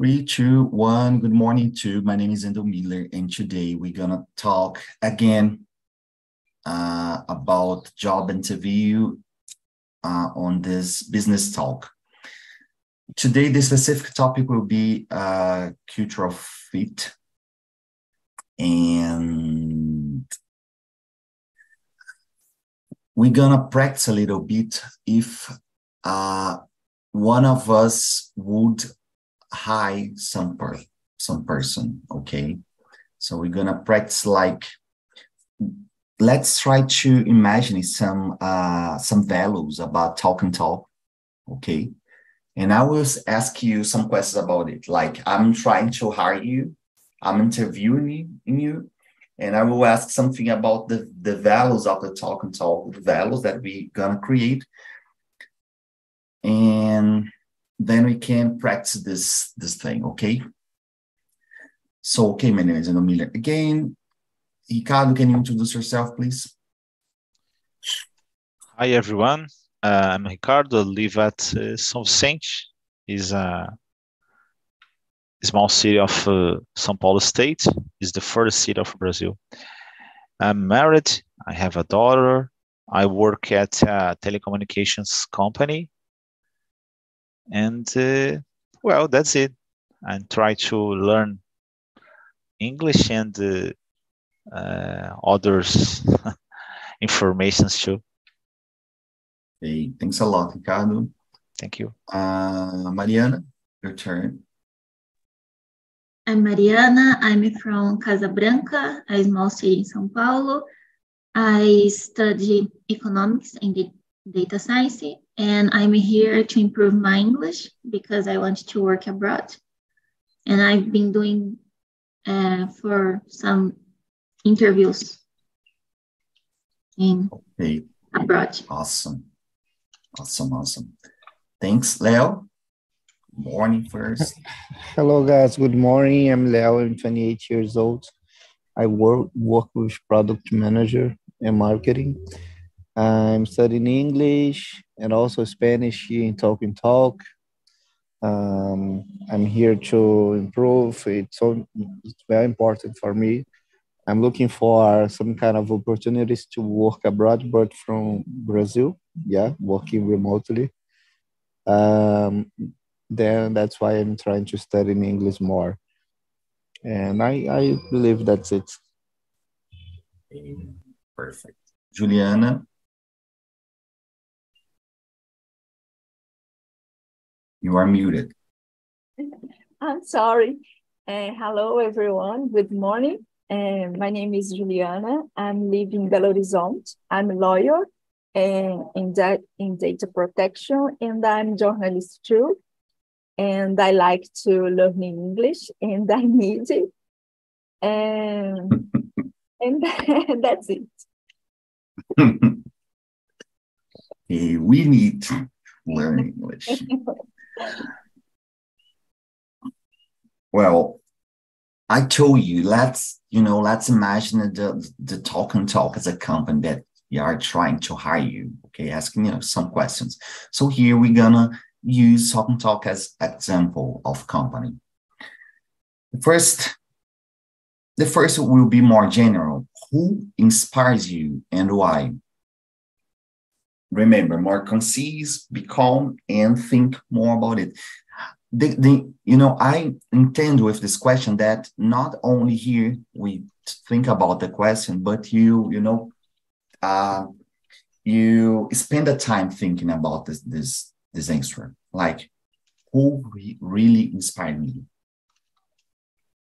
Three, two, one. Good morning, to my name is Endo Miller, and today we're gonna talk again uh, about job interview uh, on this business talk. Today, the specific topic will be uh, cultural fit, and we're gonna practice a little bit if uh, one of us would hire some per some person okay? So we're gonna practice like let's try to imagine some uh some values about talk and talk okay? And i will ask you some questions about it. Like i'm trying to hire you i'm interviewing you and i will ask something about the the values of the talk and talk the values that we're gonna create. And then we can practice this this thing, okay? So, okay, my name is Eno Miller again. Ricardo, can you introduce yourself, please? Hi, everyone. Uh, I'm Ricardo. I live at uh, São Vicente. is a small city of uh, São Paulo state. Is the first city of Brazil. I'm married. I have a daughter. I work at a telecommunications company and uh, well that's it. And try to learn english and uh, uh, others informations too. Hey thanks a lot ricardo. Thank you. Uh, mariana your turn. I'm Mariana. I'm from Casa Branca, a small city in São Paulo. I study economics and data science, and I'm here to improve my English because I want to work abroad. And I've been doing uh, for some interviews in okay. abroad. Awesome. Awesome, awesome. Thanks, Leo. Morning first. Hello, guys. Good morning. I'm Leo. I'm 28 years old. I work work with product manager and marketing. I'm studying English and also Spanish here in Talk and Talk. Um, I'm here to improve. It's, so, it's very important for me. I'm looking for some kind of opportunities to work abroad, but from Brazil, yeah, working remotely. Um, then that's why I'm trying to study in English more. And I, I believe that's it. Perfect. Juliana, You are muted. I'm sorry. Uh, hello, everyone. Good morning. Uh, my name is Juliana. I'm living in Belo Horizonte. I'm a lawyer and in that in data protection, and I'm journalist too. And I like to learn English, and I need it. And and that's it. we need to learn English. Well, I told you, let's, you know, let's imagine the, the talk and talk as a company that we are trying to hire you, okay, asking you know, some questions. So here we're gonna use talk and talk as example of company. The first, the first will be more general. Who inspires you and why? Remember more concise be calm and think more about it. The, the you know i intend with this question that not only here we think about the question but you you know uh you spend the time thinking about this this this answer. Like who really inspired me?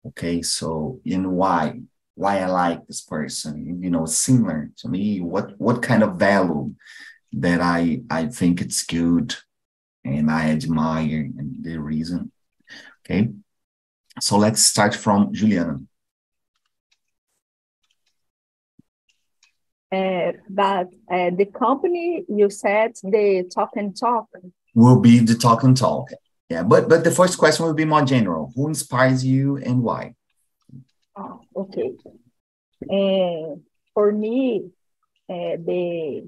Okay so and why? Why i like this person? You know similar to me what what kind of value that I I think it's good and I admire and the reason. Okay. So let's start from Juliana. Uh, but uh, the company you said the talk and talk will be the talk and talk. Yeah, but but the first question will be more general. Who inspires you and why? Oh, okay. Uh, for me, uh, the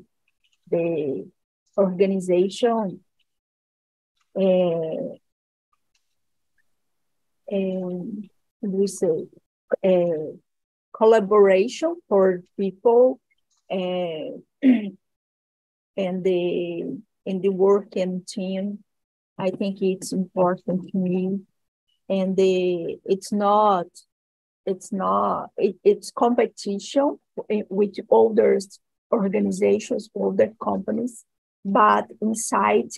the organization um, we say uh, collaboration for people uh, and the in the working team. I think it's important to me, and the it's not it's not it, it's competition with other organizations, other companies, but inside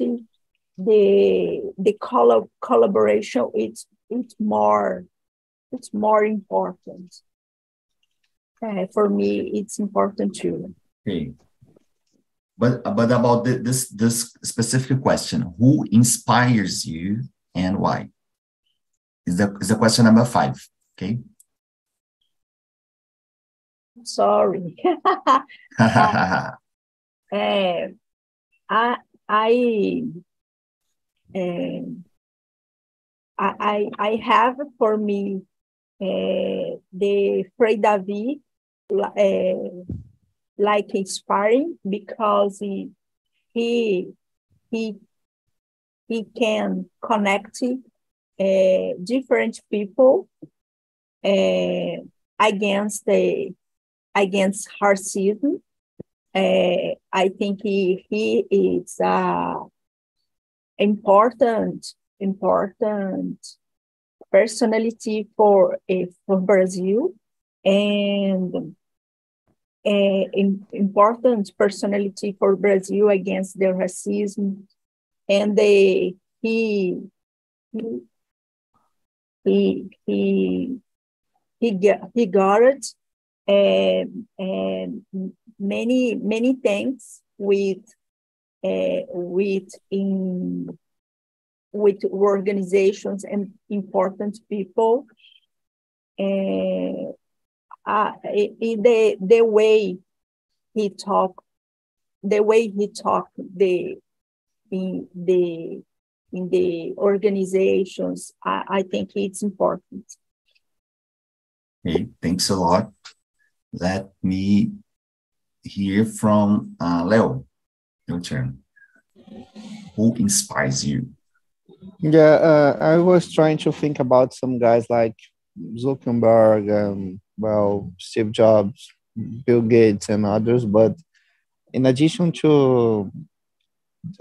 the the collab, collaboration it's it's more it's more important. Uh, for me, it's important too. Okay. But but about the, this this specific question, who inspires you and why? Is the is the question number five? Okay. Sorry. uh, I I uh, I I have for me uh, the Frei David uh, like inspiring because he he he, he can connect uh, different people uh, against the against racism. Uh, I think he, he is uh, important important personality for uh, for Brazil and uh, important personality for Brazil against the racism, and they he he he he he got, he got it, many many thanks with uh, with in with organizations and important people. Uh, uh, the the way he talk, the way he talk, the in the in the organizations, I, I think it's important. Okay, thanks a lot. Let me hear from uh, Leo. Your turn. Who inspires you? Yeah, uh, I was trying to think about some guys like Zuckerberg, and well, Steve Jobs, Bill Gates, and others. But in addition to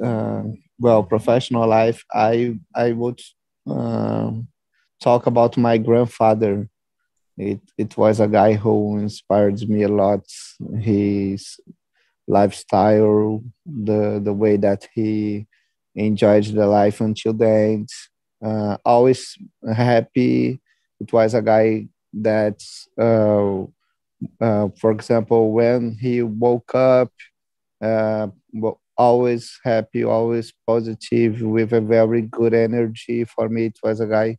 uh, well, professional life, I I would uh, talk about my grandfather. It it was a guy who inspired me a lot. His lifestyle, the the way that he enjoyed the life until the end. Uh, always happy. It was a guy that, uh, uh, for example, when he woke up, uh, always happy, always positive, with a very good energy. For me, it was a guy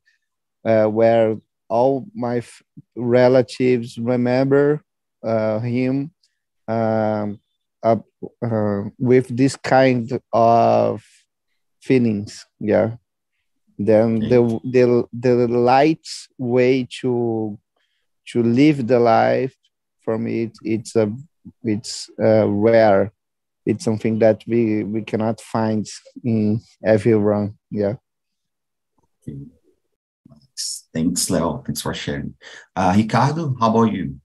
uh, where all my relatives remember uh, him um, with this kind of feelings yeah. Then the the the light way to to live the life for me it, it's a it's uh, rare. It's something that we we cannot find in everyone yeah thanks leo thanks for sharing uh, ricardo how about you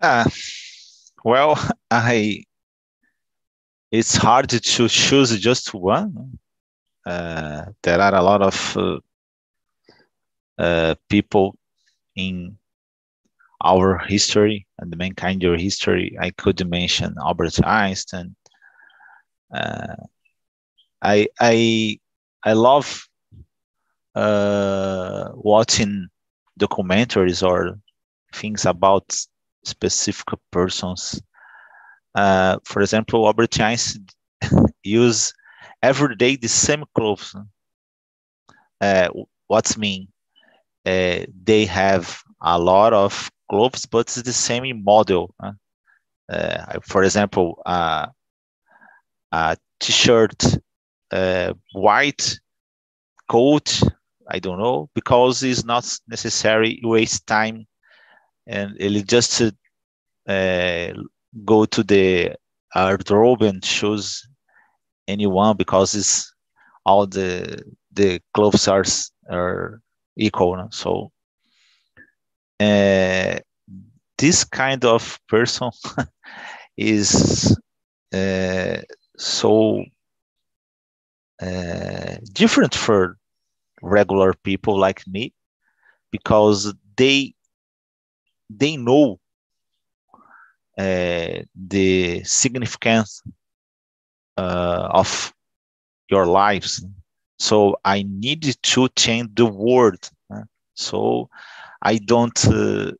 uh, well i it's hard to choose just one. Uh, there are a lot of uh, uh, people in our history and the mankind your history. I could mention Albert Einstein. Uh, I I I love uh, watching documentaries or things about specific persons uh, for example, Albert Einstein use every day the same clothes. Uh, what's mean? Uh, they have a lot of clothes, but it's the same model. Uh, for example, uh, a t-shirt, uh, white coat, I don't know, because it's not necessary waste time and it just uh, go to the wardrobe and choose anyone because it's all the the clothes are are equal. So uh, this kind of person is uh, so uh, different for regular people like me because they they know uh, the significance uh, of your lives. So i need to change the world so i don't uh,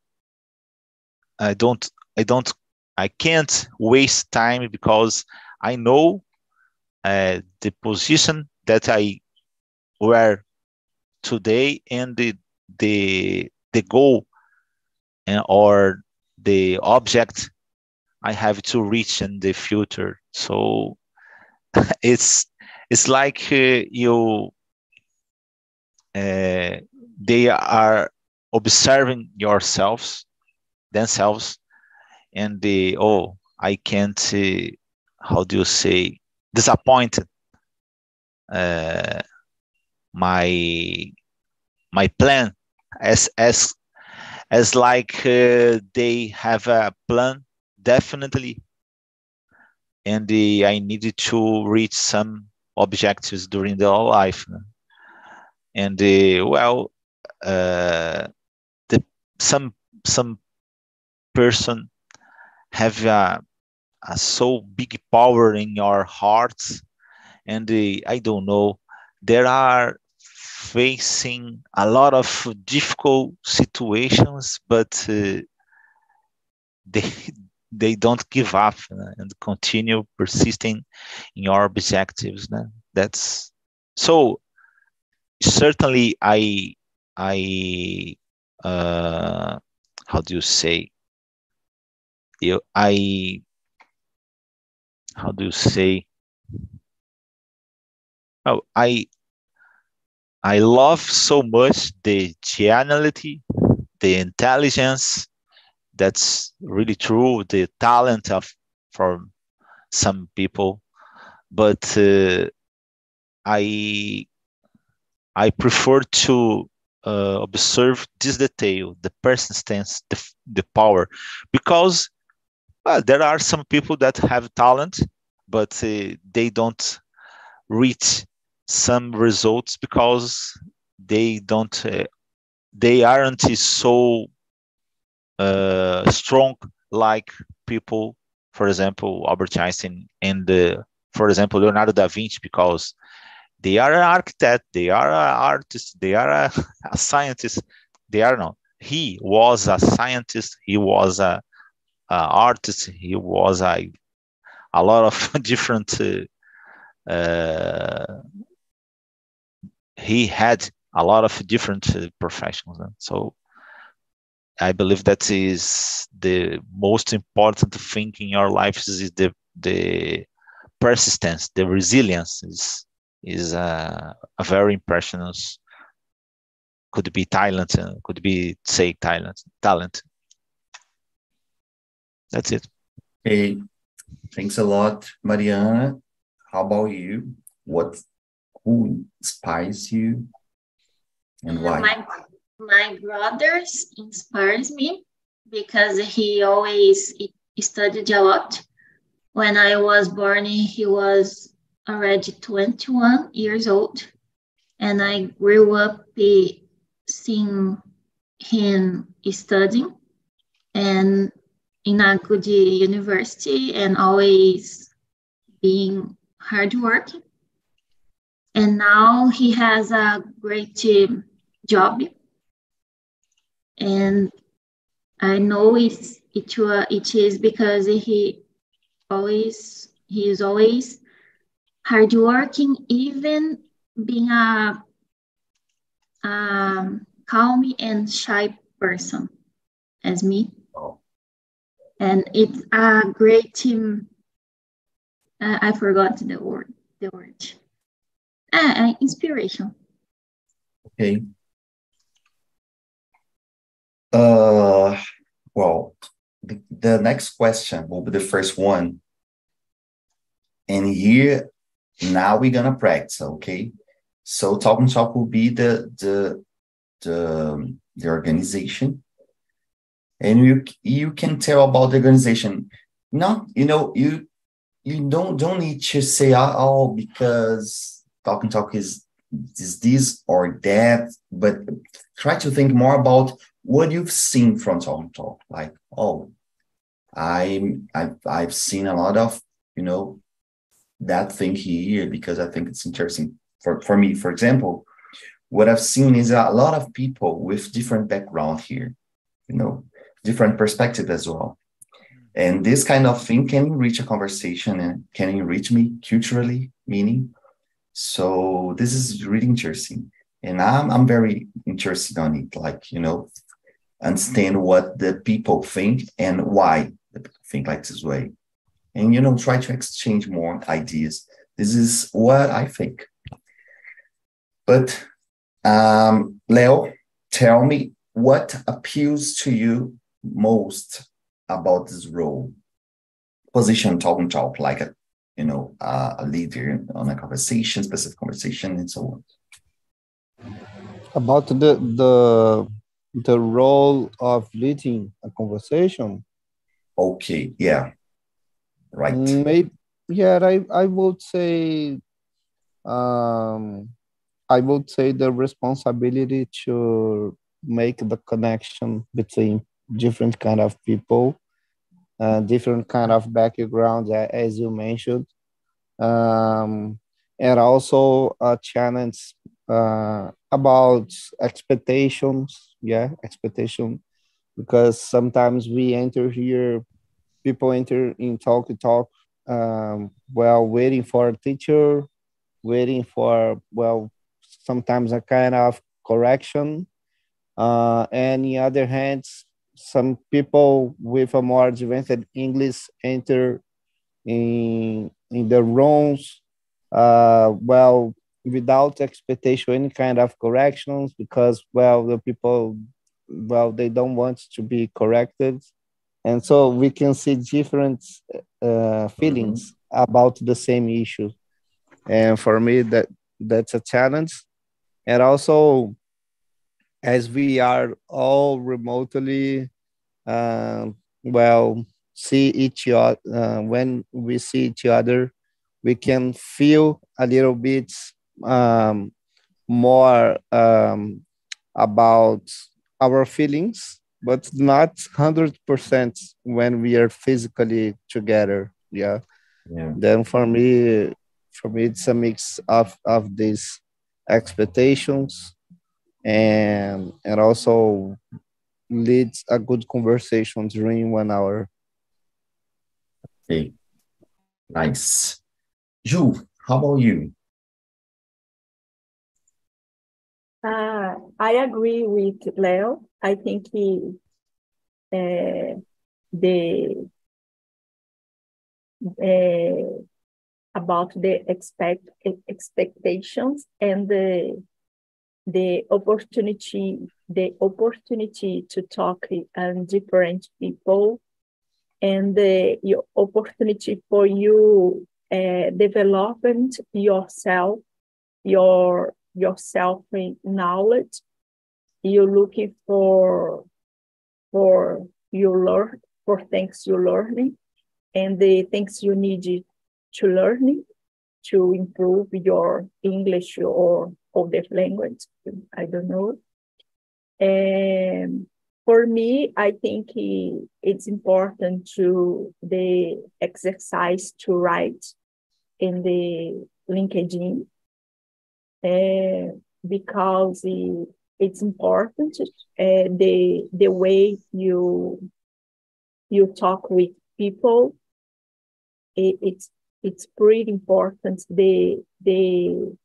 i don't i don't i can't waste time because i know the position that i were today and the the the goal and, or the object I have to reach in the future. So it's it's like uh, you uh, they are observing yourselves themselves and the oh I can't uh, how do you say disappointed uh, my my plan as as as like uh, they have a plan definitely. And the, i needed to reach some objectives during the life and the, well uh, the some some person have a, a so big power in your hearts. And i don't know there are facing a lot of difficult situations, but uh, they they don't give up uh, and continue persisting in your objectives. That's so. Certainly, I I uh, how do you say? You I how do you say? Oh, I I love so much the geniality, the intelligence. That's really true. The talent of from some people, but uh, I I prefer to uh, observe this detail, the persistence, the the power, because well, there are some people that have talent, but uh, they don't reach some results because they don't uh, they aren't so uh, strong like people for example albert einstein and uh, for example leonardo da vinci because they are an architect they are an artist they are a, a scientist. They are not. He was a scientist he was a, a artist he was a a lot of different uh, uh, he had a lot of different uh, professions. So I believe that is the most important thing in your life is the the persistence, the resilience is is a, a very impressionant. Could be talent, uh, could be say talent, talent. That's it. Hey, thanks a lot, Mariana. How about you? What who inspires you and uh, why? My, my brothers inspires me because he always studied a lot. When I was born, he was already 21 years old, and I grew up seeing him studying and in a good university and always being hardworking and now he has a great job. And i know it's, it, uh, it is because he always he is always hardworking even being a, a calm and shy person as me. Oh. and it's a great team. Uh, i forgot the word the word Ah, inspiration. Okay. Uh, well, the, the next question will be the first one. And here, now we're gonna practice, okay? So Talk and Talk will be the the the, the organization, and you you can tell about the organization. Not you know you you don't don't need to say oh because Talk and Talk is is this or that, but try to think more about what you've seen from Talk and Talk. Like oh, I'm I've I've seen a lot of you know that thing here because I think it's interesting for, for me. For example, what I've seen is a lot of people with different background here, you know, different perspective as well. And this kind of thing can enrich a conversation and can enrich me culturally, meaning. So this is really interesting. And I'm I'm very interested on it, like, you know, understand what the people think and why the people think like this way. And you know try to exchange more ideas. This is what i think. But um, leo tell me what appeals to you most about this role. Position talk and talk like a you know uh, a leader on a conversation specific conversation and so on. About the the the role of leading a conversation. Okay yeah. Right? Maybe, yeah, I, I would say, um, I would say the responsibility to make the connection between different kind of people, uh, different kind of backgrounds, as you mentioned, um, and also a challenge uh, about expectations. Yeah, expectation, because sometimes we enter here people enter in talk to talk um, while waiting for a teacher, waiting for, well, sometimes a kind of correction. Uh, and the other hand, some people with a more advanced English enter in, in the rooms, uh, well, without expectation, any kind of corrections, because, well, the people, well, they don't want to be corrected. And so we can see different uh, feelings mm-hmm. about the same issue. And for me that that's a challenge. And also as we are all remotely uh, well see each other uh, when we see each other we can feel a little bit um, more um, about our feelings but not 100% when we are physically together yeah? Yeah. Then for me for me it's a mix of of these expectations and and also leads a good conversation during one hour. Okay. Nice. Ju, how about you? Uh, I agree with Leo. I think he, uh, the uh, about the expect expectations and the the opportunity the opportunity to talk and different people. And the your opportunity for you uh, development yourself your yourself knowledge. You're looking for for you learn for things you're learning and the things you need to learn to improve your english or other language. I don't know. And for me i think it's important to the exercise to write in the linkedin uh, because it's important uh, the the way you you talk with people it, it's it's pretty important the the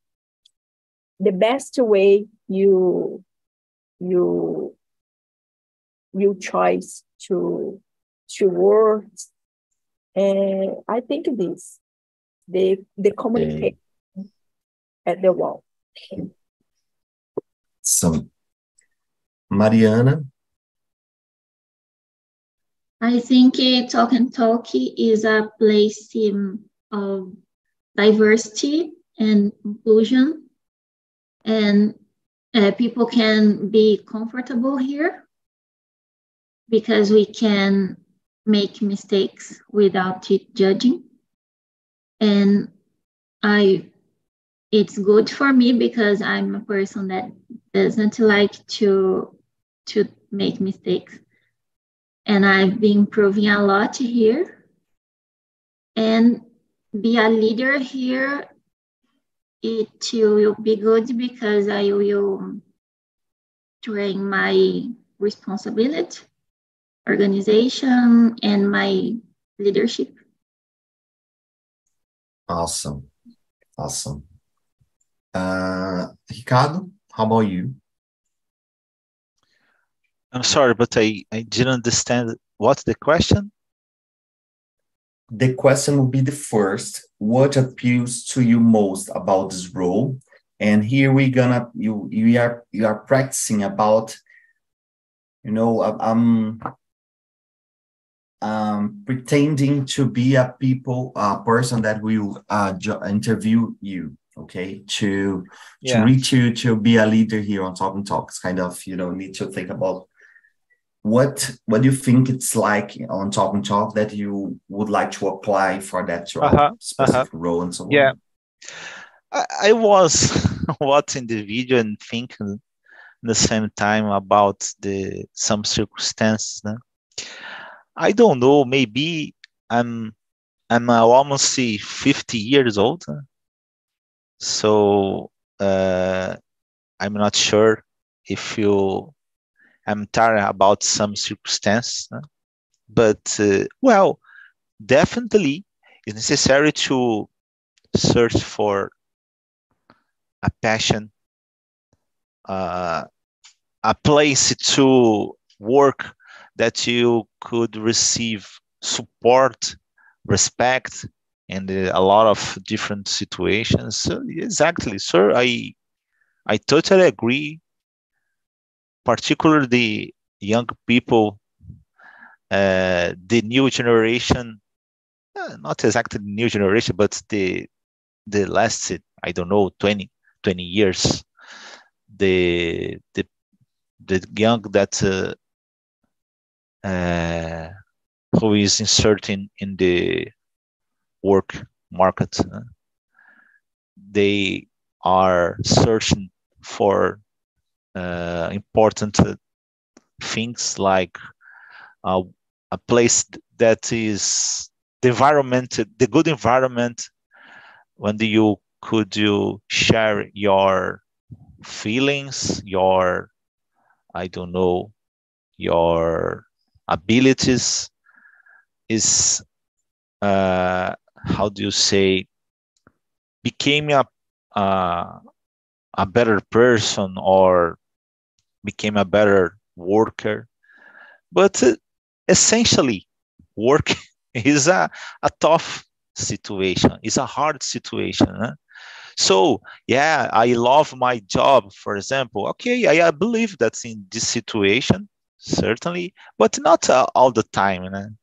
the best way you you you choice to to words and uh, i think this the the communication at the wall. So, Mariana? I think uh, Talk and Talk is a place um, of diversity and inclusion. And uh, people can be comfortable here because we can make mistakes without it judging. And i it's good for me because i'm a person that doesn't like to to make mistakes. And i've been improving a lot here. And be a leader here it will be good because i will train my responsibility organization and my leadership. Awesome. Awesome. Uh, ricardo how about you? I'm sorry but i i didn't understand what's the question the question will be the first what appeals to you most about this role? And here we're gonna you you are you are practicing about you know i'm um, pretending to be a people a person that will uh, interview you okay? To yeah. to reach you to be a leader here on talking talks kind of you know need to think about what what do you think it's like on Talk and Talk that you would like to apply for that role, uh-huh, specific uh-huh. role and so on? Yeah, I, I was watching the video and thinking the same time about the some circumstances. No? I don't know. Maybe I'm I'm uh, almost 50 years old, so uh, I'm not sure if you I'm tired about some circumstance, but uh, well, definitely it's necessary to search for a passion, uh, a place to work that you could receive support, respect, and uh, a lot of different situations. So, exactly, sir. I I totally agree particularly the young people, uh, the new generation, uh, not exactly the new generation, but the the last, I don't know, 20, 20 years, the the the young that uh, uh, who is inserting in the work market, uh, they are searching for uh, important things like uh, a place that is the environment, the good environment, when you could you share your feelings, your I don't know, your abilities? Is uh, how do you say became a uh, a better person or became a better worker. But uh, essentially, work is a, a tough situation, it's a hard situation. Huh? So, yeah, I love my job, for example. Okay, I, I believe that's in this situation, certainly, but not uh, all the time.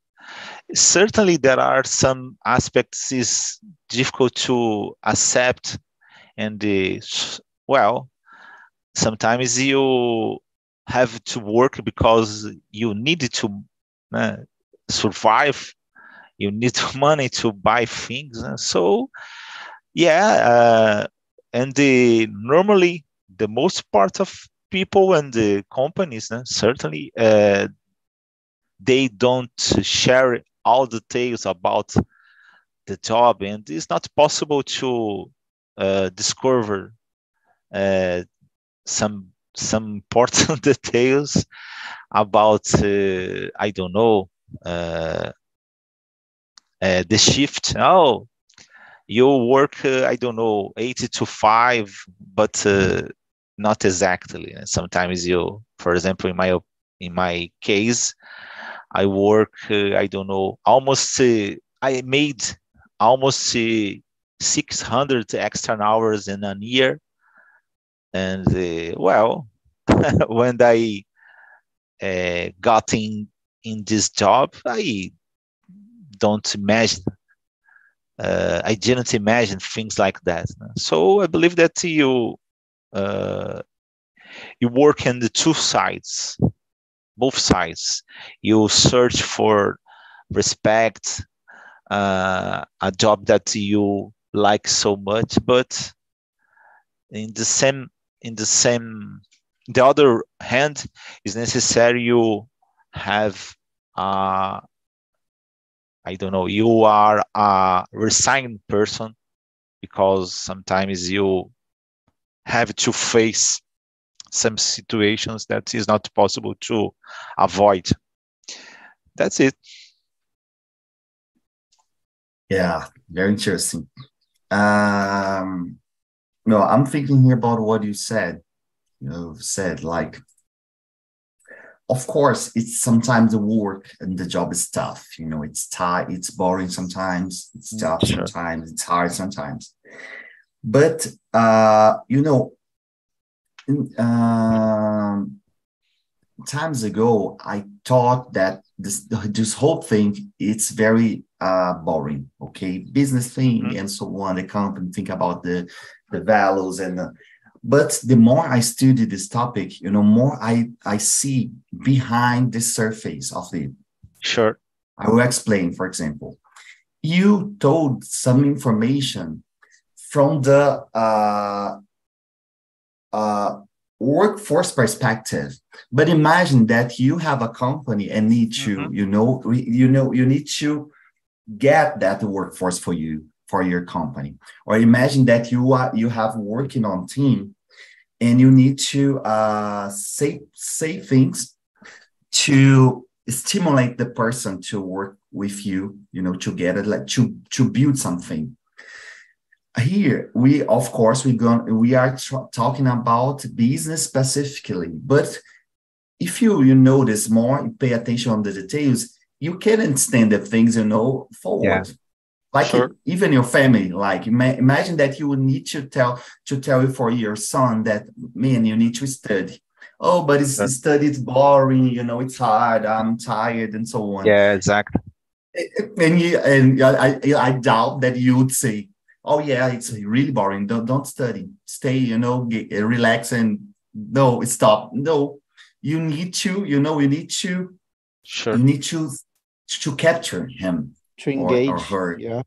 Certainly, there are some aspects is difficult to accept, and uh, well, sometimes you have to work because you need to uh, survive. You need money to buy things so yeah uh, and the normally the most part of people and the companies uh, certainly uh, they don't share all details about the job. And it's not possible to uh, discover uh, some some important details about uh, I don't know uh, uh, the shift. Oh, you work uh, I don't know eighty to five, but uh, not exactly. Sometimes you, for example, in my in my case, I work uh, I don't know almost I made almost 600 extra hours in a year and uh, well, when I uh, got in in this job, I don't imagine. Uh, I didn't imagine things like that. So I believe that you uh, you work in the two sides, both sides. You search for respect, uh, a job that you like so much, but in the same in the same the other hand is necessary you have uh, I don't know, you are a resigned person because sometimes you have to face some situations that is not possible to avoid. That's it. Yeah, very interesting. Um, no, I'm thinking here about what you said. You know, said like, of course, it's sometimes the work and the job is tough. You know, it's tight, it's boring sometimes, it's mm, tough sure. sometimes, it's hard sometimes. But uh, you know, um, times ago, I thought that this this whole thing it's very uh, boring. Okay, business thing mm-hmm. and so on. The company think about the the values and. The, but the more I study this topic, you know, more I I see behind the surface of it. Sure. I will explain. For example, you told some information from the uh, uh, workforce perspective but imagine that you have a company and need to mm-hmm. you know you know you need to get that workforce for you for your company. Or imagine that you are you have working on team and you need to uh, say say things to stimulate the person to work with you you know together like to to build something. Here we of course we going we are talking about business specifically but if you you notice more pay attention on the details you can understand the things you know forward. Yeah. Like sure. even your family like imagine that you would need to tell to tell for your son that man you need to study oh but it's That's... study is boring you know it's hard i'm tired and so on yeah exactly eh, eh, and you, and I, I doubt that you would say oh yeah, it's really boring. Don't don't study. Stay, you know, get, relax and no, stop. No, you need to, you know, you need to, sure, you need to to capture him to engage or, or her. Yeah,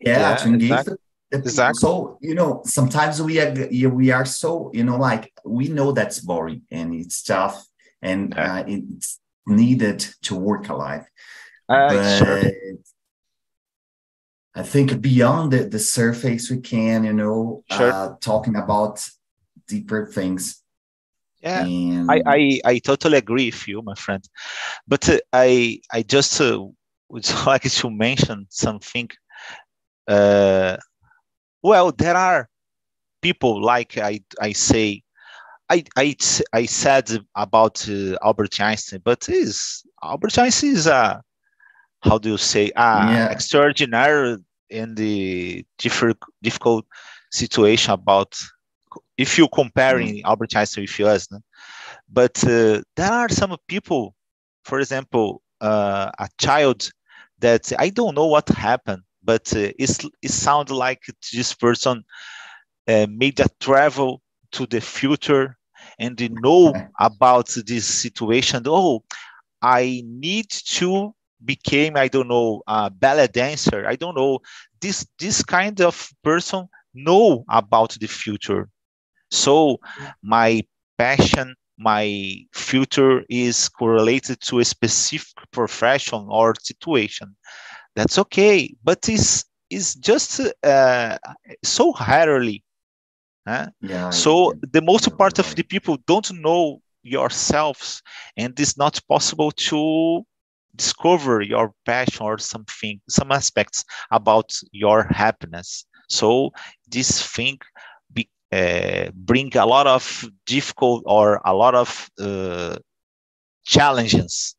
yeah, yeah to engage. Exactly. The, exactly. So you know, sometimes we are we are so you know like we know that's boring and it's tough and yeah. uh, it's needed to work alive. Uh, but sure. I think beyond the, the surface, we can, you know, sure. uh, talking about deeper things. Yeah, and... I, I, I totally agree with you, my friend. But uh, I I just uh, would like to mention something. Uh, well, there are people like I I say. I, I, I said about uh, Albert Einstein, but is Albert Einstein is a how do you say yeah. extraordinary in the different difficult situation about if you comparing mm. Albert Einstein with us, no? but uh, there are some people, for example, uh, a child that I don't know what happened, but uh, it's, it sounds like this person uh, made a travel to the future and they know about this situation. Oh, I need to became i don't know a ballet dancer. I don't know. This this kind of person know about the future. So my passion my future is correlated to a specific profession or situation that's okay but it's it's just uh, so rarely huh? yeah, so the most part of the people don't know yourselves and it's not possible to discover your passion or something, some aspects about your happiness. So this thing uh, bring a lot of difficult or a lot of uh, challenges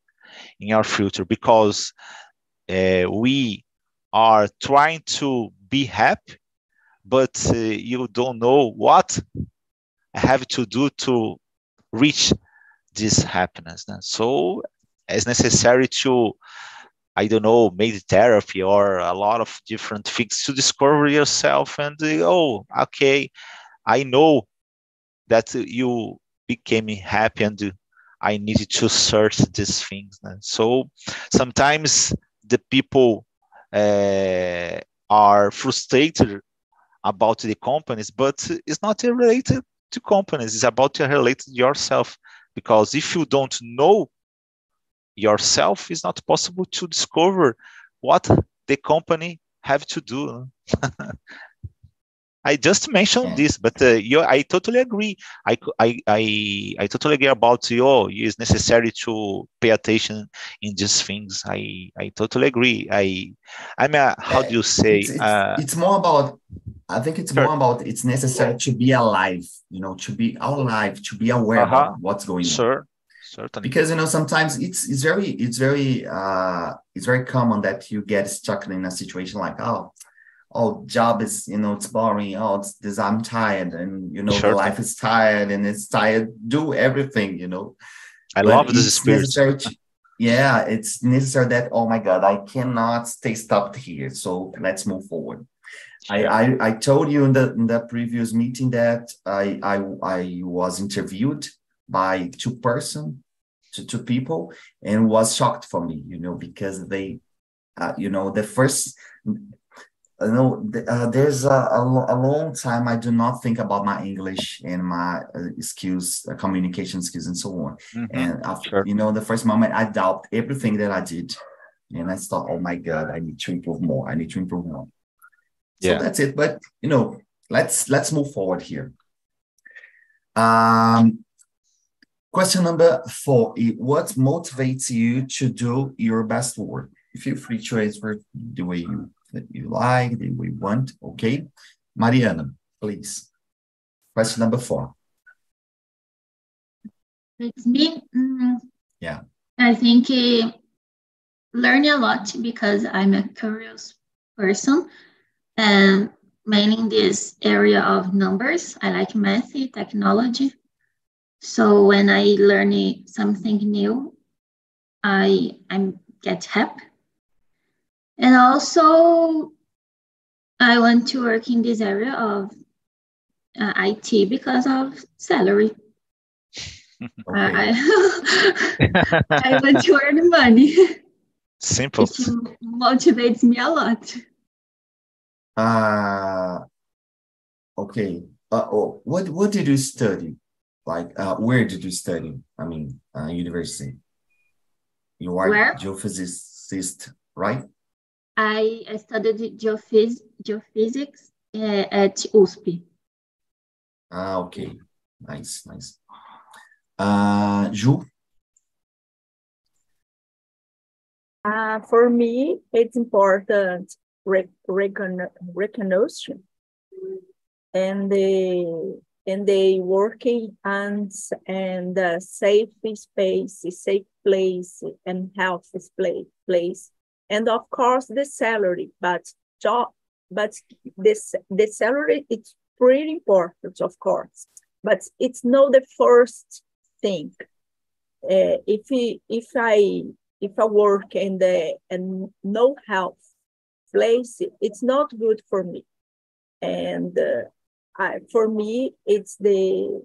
in our future because uh, we are trying to be happy, but uh, you don't know what I have to do to reach this happiness. So as necessary to I don't know, maybe therapy or a lot of different things to discover yourself and oh, okay, I know that you became happy and I needed to search these things. So sometimes the people uh, are frustrated about the companies, but it's not related to companies. It's about to relate to yourself because if you don't know yourself, it's not possible to discover what the company have to do. I just mentioned yeah. this, but uh, you, I totally agree. I, I, I, I totally agree about you. Oh, it's necessary to pay attention in these things. I, I totally agree. I, I mean, uh, how do you say? It's, it's, uh, it's, more about. I think it's sure. more about. It's necessary to be alive. You know, to be alive, to be aware uh-huh. of what's going sure. on. Sure. Certainly. Because you know sometimes it's it's very it's very uh it's very common that you get stuck in a situation like oh oh job is you know it's boring oh it's this i'm tired and you know sure. the life is tired and it's tired do everything you know. I but love this spirit to, yeah it's necessary that oh my god i cannot stay stopped here so let's move forward. I, I, I told you in the in the previous meeting that I I, I was interviewed by two person to two people and was shocked for me you know because they uh, you know the first you know, uh, there's a, a, a, long time I do not think about my English and my uh, skills, uh, communication skills, and so on. Mm-hmm. And after, sure. you know, the first moment I doubt everything that I did, and I thought, oh my god, I need to improve more. I need to improve more. Yeah. So that's it. But you know, let's let's move forward here. Um, question number four: What motivates you to do your best work? Feel free to answer the way you that you like, that we want. Okay. Mariana, please. Question number four. It's me. Mm, yeah. I think uh, learning a lot because I'm a curious person and mainly in this area of numbers. I like math, technology. So when I learn something new, I I get happy and also, I want to work in this area of uh, IT because of salary. Okay. I, I want to earn money. Simple. It motivates me a lot. Uh, okay. Uh, oh, what what did you study? Like, uh, where did you study? I mean, uh, university. You are where? geophysicist, right? I, I studied geophys geophysics uh, at USP. Ah, okay. Nice, nice. Uh, Ju? Uh, for me, it's important rec recon recognition and the and they working and and uh, safe space, safe place, and health place place and of course the salary but job but this the salary it's pretty important of course but it's not the first thing. Uh, if he, if i if i work in the and no health place it's not good for me. And uh, I, for me it's the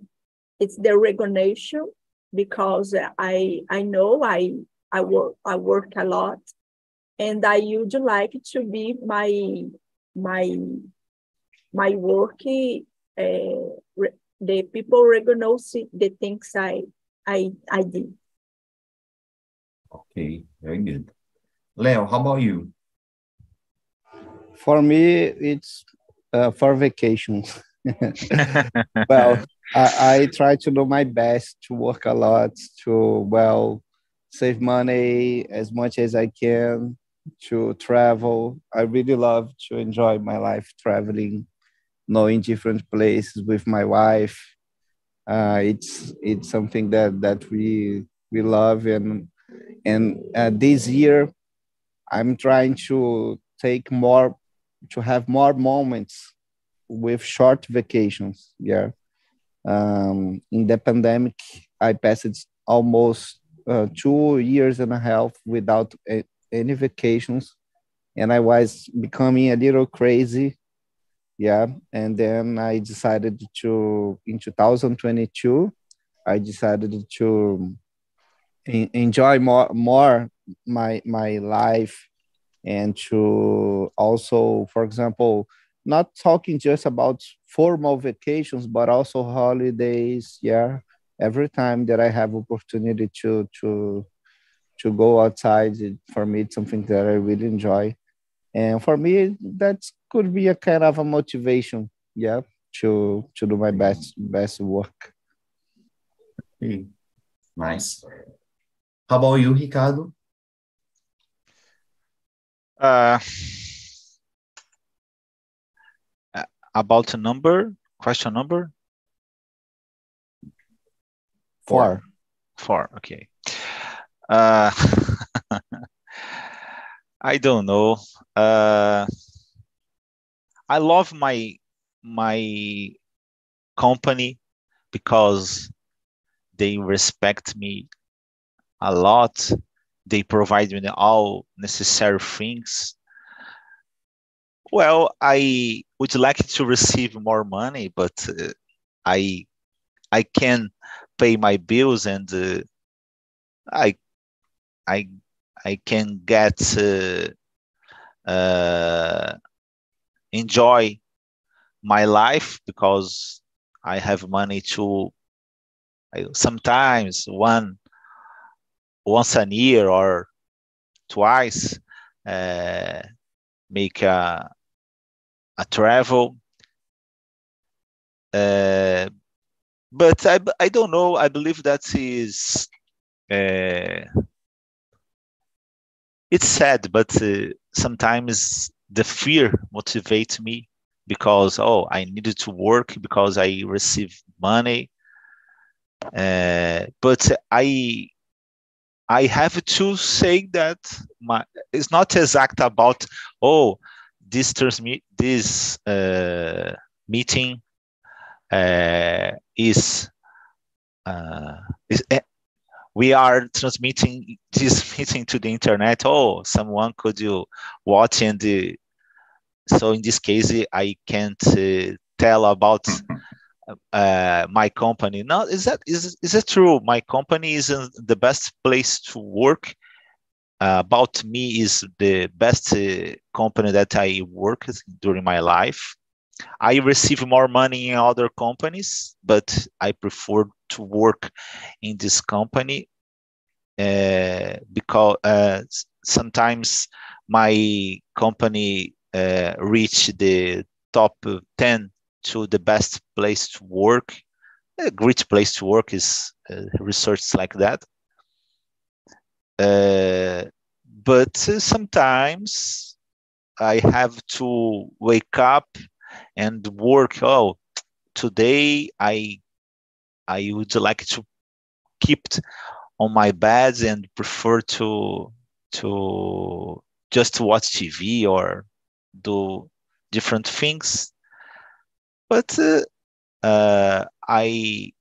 it's the recognition because i i know i i work i work a lot and I would like to be my my my work. Uh, the people recognize the things I I I did. Okay, very good. Leo, how about you? For me, it's uh, for vacations. well, I, I try to do my best to work a lot to well save money as much as I can to travel. I really love to enjoy my life traveling, knowing different places with my wife. Uh, it's it's something that that we we love and and uh, this year I'm trying to take more to have more moments with short vacations. Yeah. Um, in the pandemic, I passed almost uh, two years and a half without any vacations. And I was becoming a little crazy yeah. And then i decided to in 2022 i decided to enjoy more more my my life and to also for example not talking just about formal vacations but also holidays yeah. Every time that i have opportunity to to to go outside for me it's something that i really enjoy. And for me that could be a kind of a motivation yeah to to do my best best work. Nice. How about you ricardo? Uh, about the number question number? Four. Four okay uh I don't know. Uh, I love my my company because they respect me a lot. They provide me all necessary things. Well, I would like to receive more money, but uh, I I can pay my bills and uh, I I I can get uh, uh, enjoy my life because I have money to I, sometimes one once a year or twice uh, make a a travel. Uh, but I, I don't know. I believe that is uh, it's sad, but uh, sometimes the fear motivates me because oh, I needed to work because I receive money. Uh, but I I have to say that my it's not exact about oh this transmit this uh, meeting uh, is uh, is we are transmitting this meeting to the internet. Oh, someone could you watch and uh, so in this case, I can't uh, tell about uh, my company. No, is that is is it true? My company isn't the best place to work. Uh, about me is the best uh, company that I work during my life. I receive more money in other companies, but I prefer to work in this company uh, because uh, sometimes my company uh, reach the top 10 to the best place to work. A great place to work is uh, research like that. Uh, but sometimes I have to wake up and work. Oh, today I I would like to keep on my bed and prefer to to just watch TV or do different things. But uh, uh, I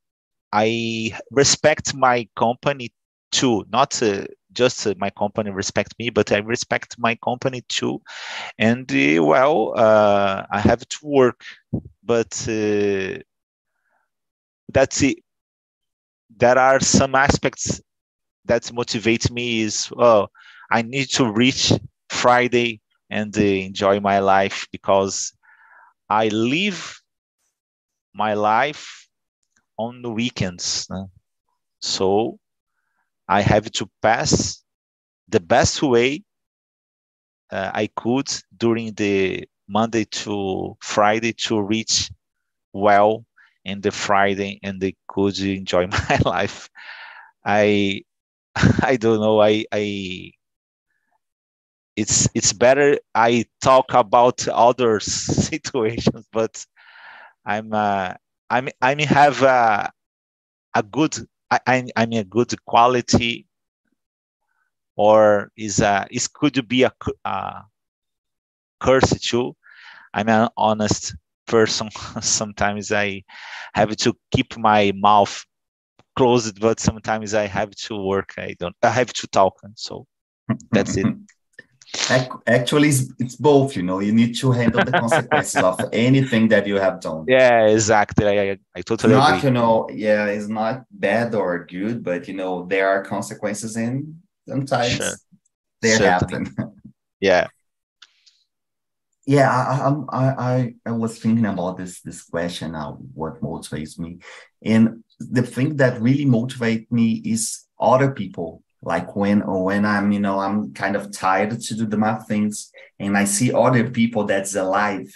I respect my company too, not uh, just uh, my company respect me, but I respect my company too. And uh, well, uh, I have to work, but that's it. There are some aspects that motivates me is oh, I need to reach Friday and enjoy my life because I live my life on the weekends. So I have to pass the best way uh, I could during the Monday to Friday to reach well in the Friday and they could enjoy my life. I I don't know. I I it's it's better I talk about other situations, but I'm uh, I'm I mean have a, a good I I mean a good quality or is a it could be a, a curse too. I'm an honest person. Sometimes I have to keep my mouth closed, but sometimes I have to work. I don't. I have to talk, and so that's it. Actually, it's, it's, both. You know, you need to handle the consequences of anything that you have done. Yeah, exactly. I, I totally not, agree. you know, yeah, it's not bad or good, but you know, there are consequences, and sometimes sure. they happen. yeah. Yeah, I, I, I, I was thinking about this this question now. What motivates me, and the thing that really motivates me is other people like when or when i'm you know i'm kind of tired to do the math things and i see other people that's alive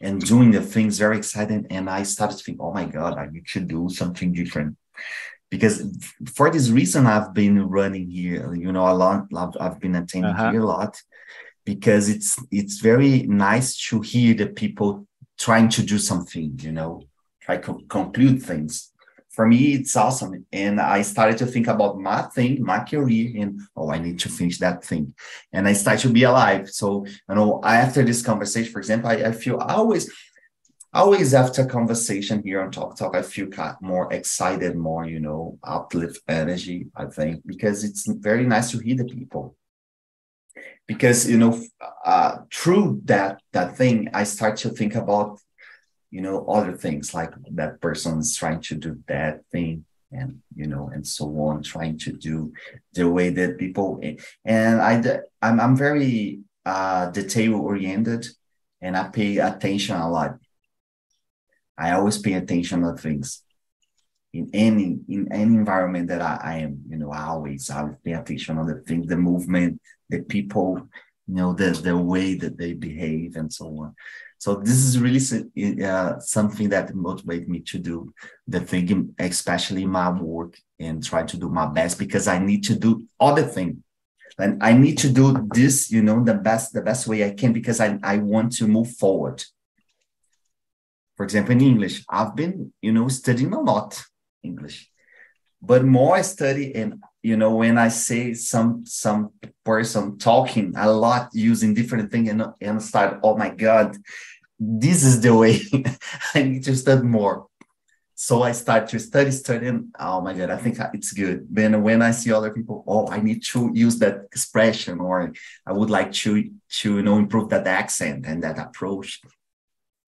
and doing the things very exciting and i started to think oh my god i need to do something different. Because for this reason i've been running here you know a lot. I've been attending uh-huh. here a lot because it's it's very nice to hear the people trying to do something you know try to conclude things for me, it's awesome. And I started to think about my thing, my career, and oh, I need to finish that thing. And I start to be alive. So, you know, after this conversation, for example, I, I feel I always, always after conversation here on Talk Talk, I feel more excited, more, you know, uplift energy, I think, because it's very nice to hear the people. Because, you know, uh, through that, that thing, I start to think about you know other things like that person is trying to do that thing and you know and so on trying to do the way that people and i i'm, I'm very uh detail oriented and i pay attention a lot. I always pay attention to things. In any in any environment that I, I am you know i always i pay attention on the things the movement the people you know the the way that they behave and so on so this is really uh, something that motivates me to do the thing, especially my work and try to do my best because I need to do other thing. And I need to do this, you know, the best, the best way I can because I, I want to move forward. For example, in English, I've been, you know, studying a lot English, but more I study and you know when i say some some person talking a lot using different things and, and start oh my god this is the way i need to study more. So i start to study studying oh my god i think it's good. Then when i see other people oh i need to use that expression or i would like to to you know improve that accent and that approach.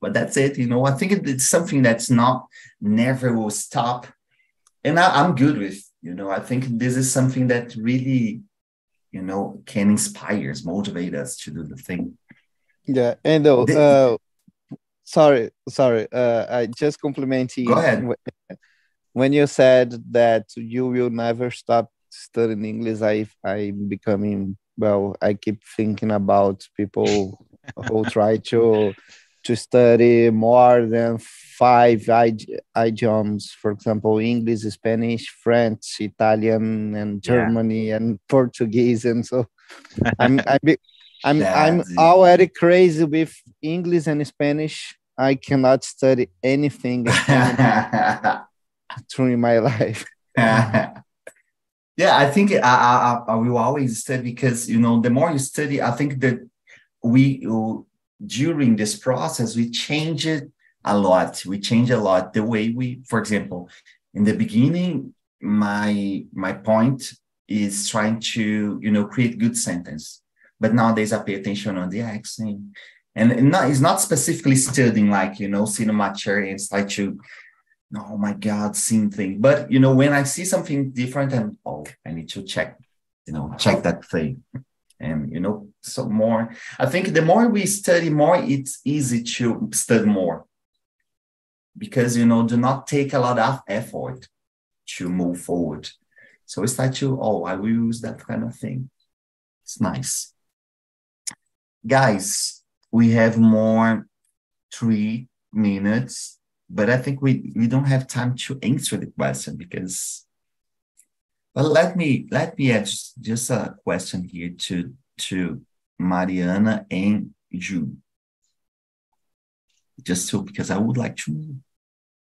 But that's it you know? I think it's something that's not never will stop. And I, i'm good with you know i think this is something that really you know can inspire us motivate us to do the thing yeah and though uh, sorry sorry uh, i just complimenting Go ahead. when you said that you will never stop studying english i i'm becoming well i keep thinking about people who try to to study more than five idioms, for example, English, Spanish, French, Italian, and Germany, yeah. and Portuguese, and so I'm I'm I'm, I'm already crazy with English and Spanish. I cannot study anything through my life. yeah, I think I, I, I will always study because you know the more you study, I think that we during this process we change it a lot. We change a lot the way we, for example, in the beginning, my my point is trying to you know create good sentence, but nowadays I pay attention on the accent, and not, it's not specifically studying like you know cinema chair and start to oh my god same thing. But you know when i see something different and oh i need to check you know check that thing and you know so more. I think the more we study more it's easy to study more. Because you know do not take a lot of effort to move forward. So it's like to oh i will use that kind of thing. It's nice. Guys we have more three minutes but i think we we don't have time to answer the question because but let me let me add just, just a question here to to mariana and Ju just so because i would like to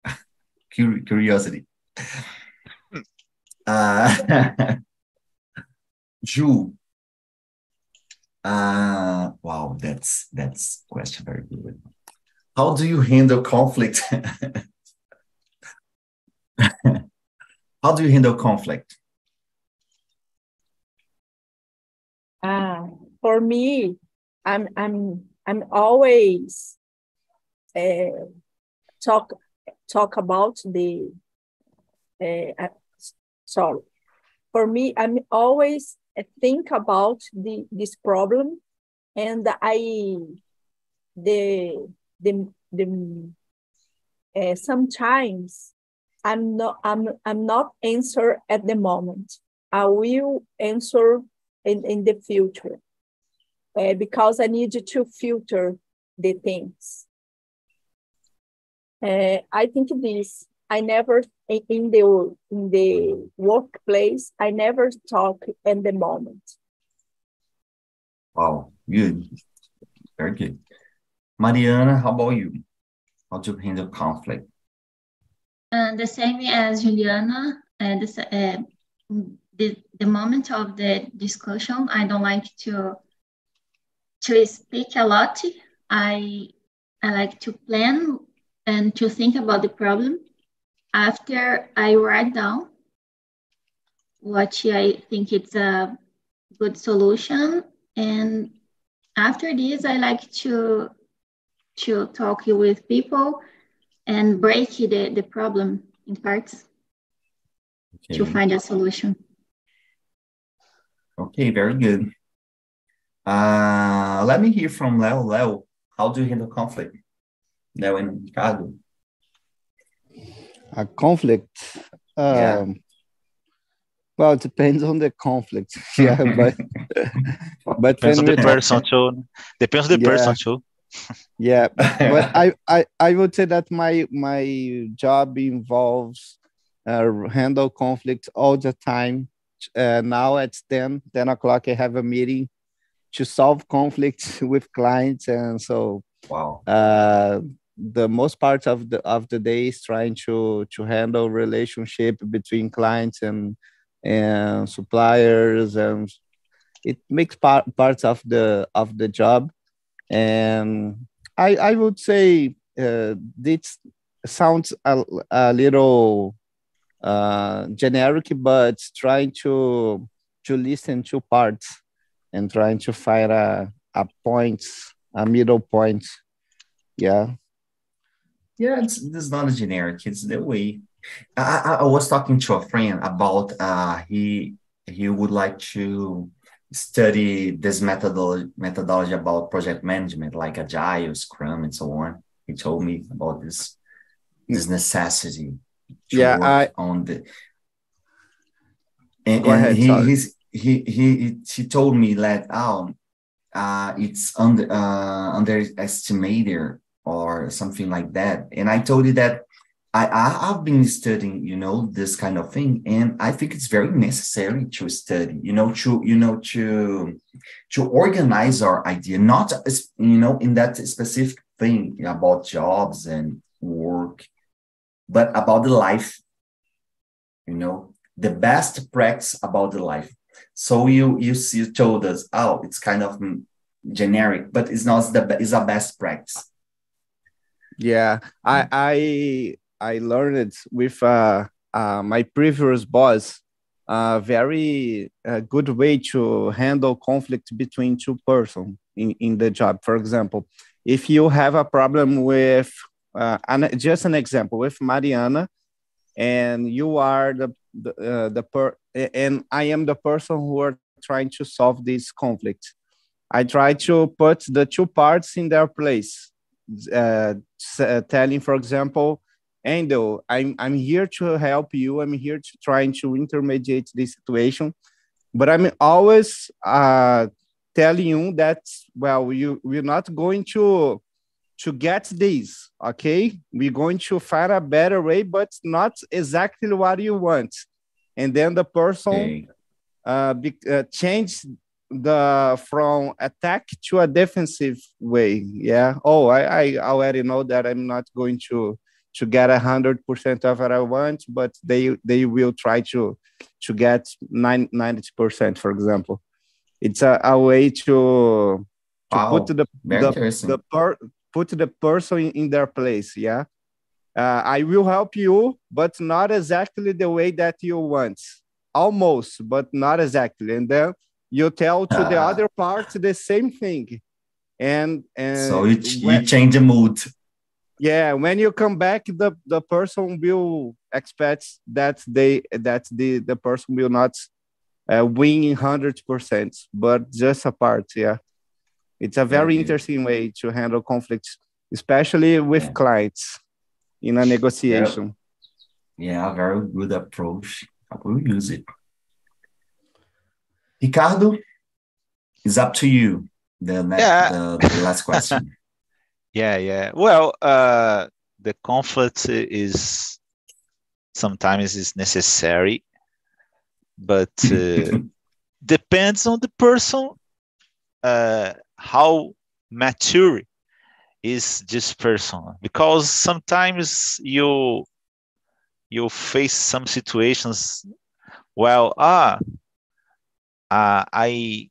curiosity. Uh, Ju, uh, wow, that's that's question very good. How do you handle conflict? How do you handle conflict? Ah, for me, I'm I'm I'm always uh, talk talk about the uh, sorry. For me i'm always think about the this problem and i the the the uh, sometimes i'm not i'm i'm not answer at the moment. I will answer in in the future uh, because i need to filter the things uh, i think this I never in the in the workplace. I never talk in the moment. Wow, good, very good. Mariana, how about you? How do you handle conflict? Uh, the same as Juliana. Uh, the, uh, the the moment of the discussion, I don't like to to speak a lot. I I like to plan and to think about the problem after I write down what I think it's a good solution, and after this, I like to to talk with people and break the, the problem in parts okay. to find a solution. Okay, very good. Uh, let me hear from Leo. Leo, how do you handle conflict? Leo and Ricardo a conflict um, yeah. well it depends on the conflict yeah but but depends on the person too depends on the yeah. person too yeah but I, I i would say that my my job involves uh, handle conflict all the time uh, now at 10 10 o'clock i have a meeting to solve conflicts with clients. And so wow. uh the most part of the of the day is trying to to handle relationship between clients and and suppliers. And it makes part parts of the of the job. And i i would say uh, this sounds a, a little uh, generic but trying to to listen to parts and trying to find a, a point a middle point yeah yeah, it's, it's not a generic. It's the way. I, I, I was talking to a friend about uh he he would like to study this methodology methodology about project management, like Agile, Scrum, and so on. He told me about this this necessity. Yeah, I on the and, and ahead, he he's, he he he told me that um uh it's under uh underestimated or something like that. And I told you that I, I have been studying, you know, this kind of thing, and I think it's very necessary to study, you know, to you know to to organize our idea, not you know in that specific thing about jobs and work, but about the life, you know, the best practice about the life. So you you you told us, oh, it's kind of generic, but it's not the it's a best practice yeah, I mm. I I learned with uh, uh, my previous boss a very uh, good way to handle conflict between two persons in, in the job. For example, if you have a problem with uh, an, just an example with Mariana, and you are the the, uh, the per and I am the person who are trying to solve this conflict. I try to put the two parts in their place uh, uh, telling, for example, Endo, I'm, I'm here to help you. I'm here to trying to intermediate this situation, but I'm always uh, telling you that well, you we're not going to to get this. Okay, we're going to find a better way, but not exactly what you want. And then the person okay. uh, be, uh, change the from attack to a defensive way. Yeah. Oh, I, I already know that I'm not going to to get a hundred percent of what I want, but they they will try to to get 90 percent, for example. It's a, a way to to wow. put the the, the per, put the person in, in their place. Yeah. Uh, I will help you, but not exactly the way that you want. Almost, but not exactly. And then you tell to uh, the other part the same thing and and so you, when, you change the mood yeah when you come back the the person will expect that they that the the person will not uh, win 100% but just a part yeah it's a very okay. interesting way to handle conflicts especially with yeah. clients in a negotiation yeah. yeah very good approach i will use it ricardo it's up to you the, next, yeah. the, the last question yeah yeah well uh the conflict is sometimes is necessary but uh, depends on the person uh, how mature is this person? Because sometimes you you face some situations well ah uh, i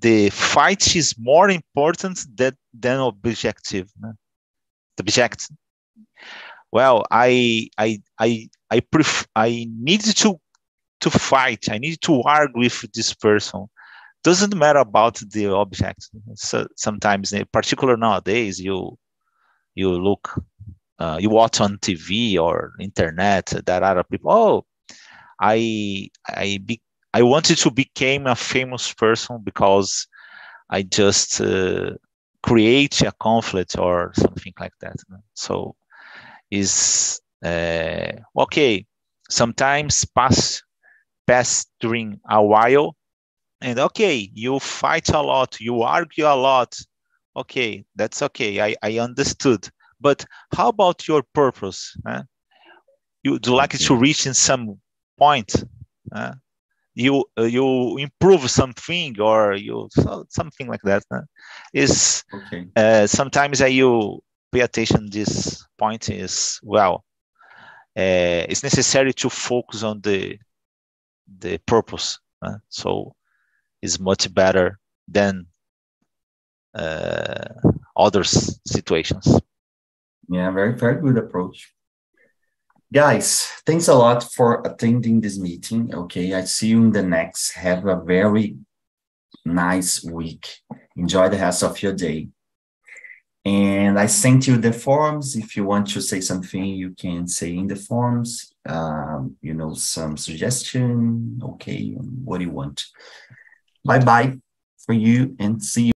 the fight is more important than than objective the object well i i i i pref- i need to to fight i need to argue with this person doesn't matter about the object. So sometimes in particular nowadays you you look uh, you watch on tv or internet that other people oh i i be, i wanted to become a famous person because i just uh, create a conflict or something like that. So is uh, okay sometimes pass pass during a while and okay you fight a lot you argue a lot okay that's okay i, I understood but how about your purpose huh? you do like to reach in some point huh? you uh, you improve something or you something like that huh? is okay. uh, sometimes uh, you pay attention this point is well uh, it's necessary to focus on the the purpose uh, so it's much better than uh, other situations yeah very very good approach guys thanks a lot for attending this meeting okay i see you in the next have a very nice week enjoy the rest of your day and I sent you the forms. If you want to say something, you can say in the forms, um, you know, some suggestion. Okay, what do you want? Bye bye for you and see you.